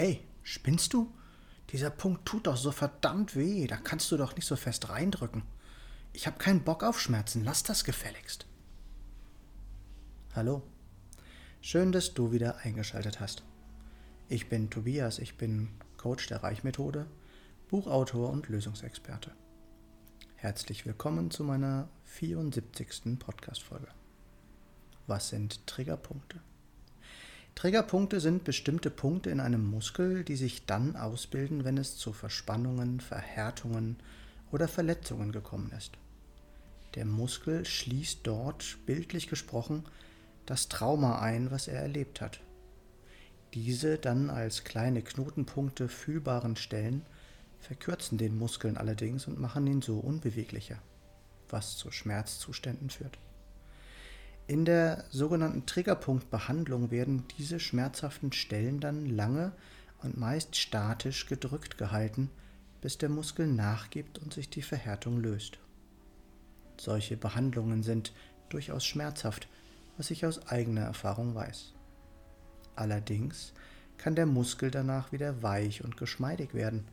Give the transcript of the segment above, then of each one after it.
Hey, spinnst du? Dieser Punkt tut doch so verdammt weh, da kannst du doch nicht so fest reindrücken. Ich habe keinen Bock auf Schmerzen, lass das gefälligst. Hallo, schön, dass du wieder eingeschaltet hast. Ich bin Tobias, ich bin Coach der Reichmethode, Buchautor und Lösungsexperte. Herzlich willkommen zu meiner 74. Podcast-Folge. Was sind Triggerpunkte? Triggerpunkte sind bestimmte Punkte in einem Muskel, die sich dann ausbilden, wenn es zu Verspannungen, Verhärtungen oder Verletzungen gekommen ist. Der Muskel schließt dort, bildlich gesprochen, das Trauma ein, was er erlebt hat. Diese dann als kleine Knotenpunkte fühlbaren Stellen verkürzen den Muskeln allerdings und machen ihn so unbeweglicher, was zu Schmerzzuständen führt. In der sogenannten Triggerpunktbehandlung werden diese schmerzhaften Stellen dann lange und meist statisch gedrückt gehalten, bis der Muskel nachgibt und sich die Verhärtung löst. Solche Behandlungen sind durchaus schmerzhaft, was ich aus eigener Erfahrung weiß. Allerdings kann der Muskel danach wieder weich und geschmeidig werden,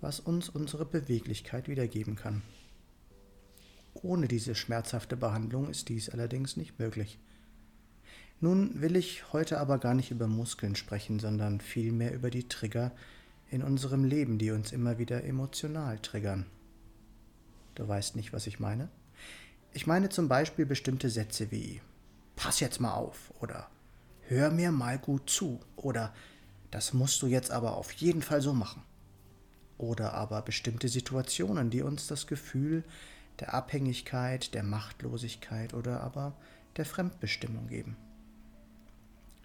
was uns unsere Beweglichkeit wiedergeben kann. Ohne diese schmerzhafte Behandlung ist dies allerdings nicht möglich. Nun will ich heute aber gar nicht über Muskeln sprechen, sondern vielmehr über die Trigger in unserem Leben, die uns immer wieder emotional triggern. Du weißt nicht, was ich meine? Ich meine zum Beispiel bestimmte Sätze wie Pass jetzt mal auf oder Hör mir mal gut zu oder Das musst du jetzt aber auf jeden Fall so machen. Oder aber bestimmte Situationen, die uns das Gefühl der Abhängigkeit, der Machtlosigkeit oder aber der Fremdbestimmung geben.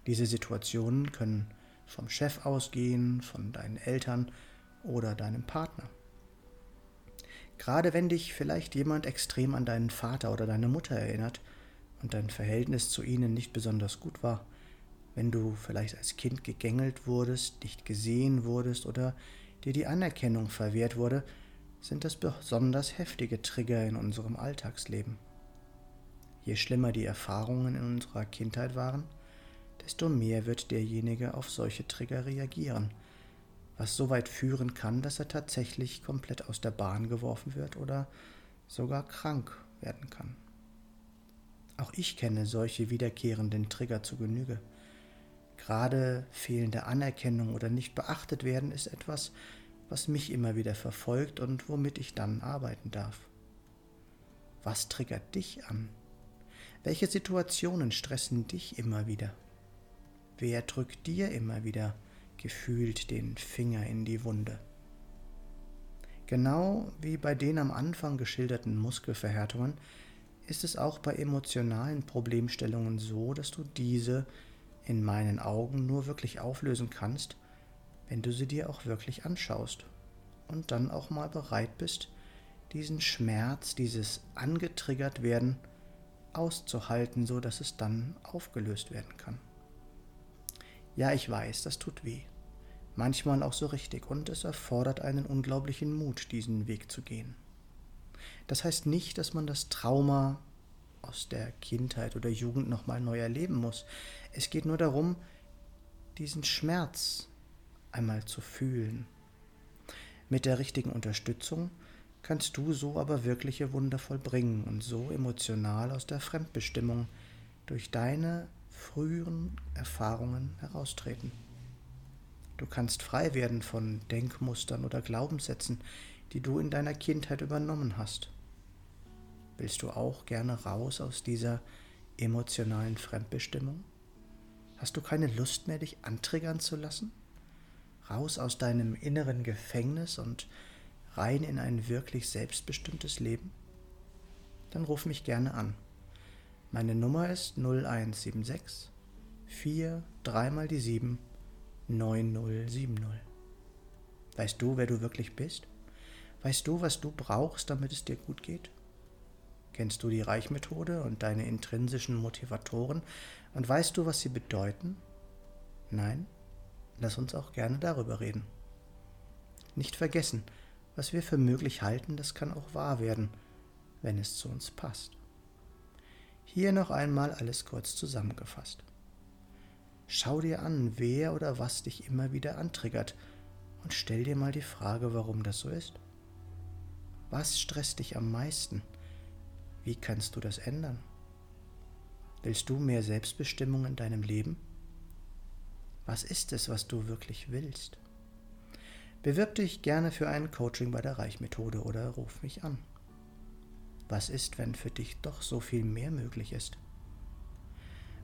Diese Situationen können vom Chef ausgehen, von deinen Eltern oder deinem Partner. Gerade wenn dich vielleicht jemand extrem an deinen Vater oder deine Mutter erinnert und dein Verhältnis zu ihnen nicht besonders gut war, wenn du vielleicht als Kind gegängelt wurdest, nicht gesehen wurdest oder dir die Anerkennung verwehrt wurde, sind das besonders heftige Trigger in unserem Alltagsleben. Je schlimmer die Erfahrungen in unserer Kindheit waren, desto mehr wird derjenige auf solche Trigger reagieren, was so weit führen kann, dass er tatsächlich komplett aus der Bahn geworfen wird oder sogar krank werden kann. Auch ich kenne solche wiederkehrenden Trigger zu Genüge. Gerade fehlende Anerkennung oder nicht beachtet werden ist etwas, was mich immer wieder verfolgt und womit ich dann arbeiten darf. Was triggert dich an? Welche Situationen stressen dich immer wieder? Wer drückt dir immer wieder gefühlt den Finger in die Wunde? Genau wie bei den am Anfang geschilderten Muskelverhärtungen ist es auch bei emotionalen Problemstellungen so, dass du diese in meinen Augen nur wirklich auflösen kannst, wenn du sie dir auch wirklich anschaust und dann auch mal bereit bist, diesen Schmerz, dieses angetriggert werden auszuhalten, so dass es dann aufgelöst werden kann. Ja, ich weiß, das tut weh. Manchmal auch so richtig und es erfordert einen unglaublichen Mut, diesen Weg zu gehen. Das heißt nicht, dass man das Trauma aus der Kindheit oder Jugend nochmal neu erleben muss. Es geht nur darum, diesen Schmerz einmal zu fühlen. Mit der richtigen Unterstützung kannst du so aber wirkliche Wunder vollbringen und so emotional aus der Fremdbestimmung durch deine früheren Erfahrungen heraustreten. Du kannst frei werden von Denkmustern oder Glaubenssätzen, die du in deiner Kindheit übernommen hast. Willst du auch gerne raus aus dieser emotionalen Fremdbestimmung? Hast du keine Lust mehr, dich antriggern zu lassen? Raus aus deinem inneren Gefängnis und rein in ein wirklich selbstbestimmtes Leben? Dann ruf mich gerne an. Meine Nummer ist 0176 4 3 mal die 7 9070. Weißt du, wer du wirklich bist? Weißt du, was du brauchst, damit es dir gut geht? Kennst du die Reichmethode und deine intrinsischen Motivatoren und weißt du, was sie bedeuten? Nein? Lass uns auch gerne darüber reden. Nicht vergessen, was wir für möglich halten, das kann auch wahr werden, wenn es zu uns passt. Hier noch einmal alles kurz zusammengefasst. Schau dir an, wer oder was dich immer wieder antriggert und stell dir mal die Frage, warum das so ist. Was stresst dich am meisten? Wie kannst du das ändern? Willst du mehr Selbstbestimmung in deinem Leben? Was ist es, was du wirklich willst? Bewirb dich gerne für ein Coaching bei der Reichmethode oder ruf mich an. Was ist, wenn für dich doch so viel mehr möglich ist?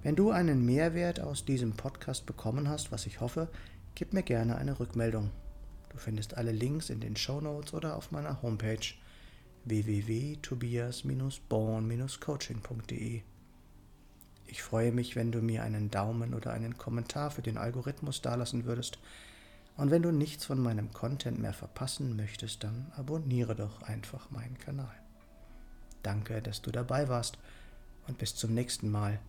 Wenn du einen Mehrwert aus diesem Podcast bekommen hast, was ich hoffe, gib mir gerne eine Rückmeldung. Du findest alle Links in den Show Notes oder auf meiner Homepage www.tobias-born-coaching.de. Ich freue mich, wenn du mir einen Daumen oder einen Kommentar für den Algorithmus dalassen würdest. Und wenn du nichts von meinem Content mehr verpassen möchtest, dann abonniere doch einfach meinen Kanal. Danke, dass du dabei warst und bis zum nächsten Mal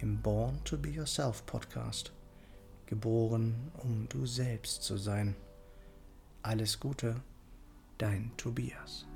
im Born to Be Yourself Podcast. Geboren, um du selbst zu sein. Alles Gute, dein Tobias.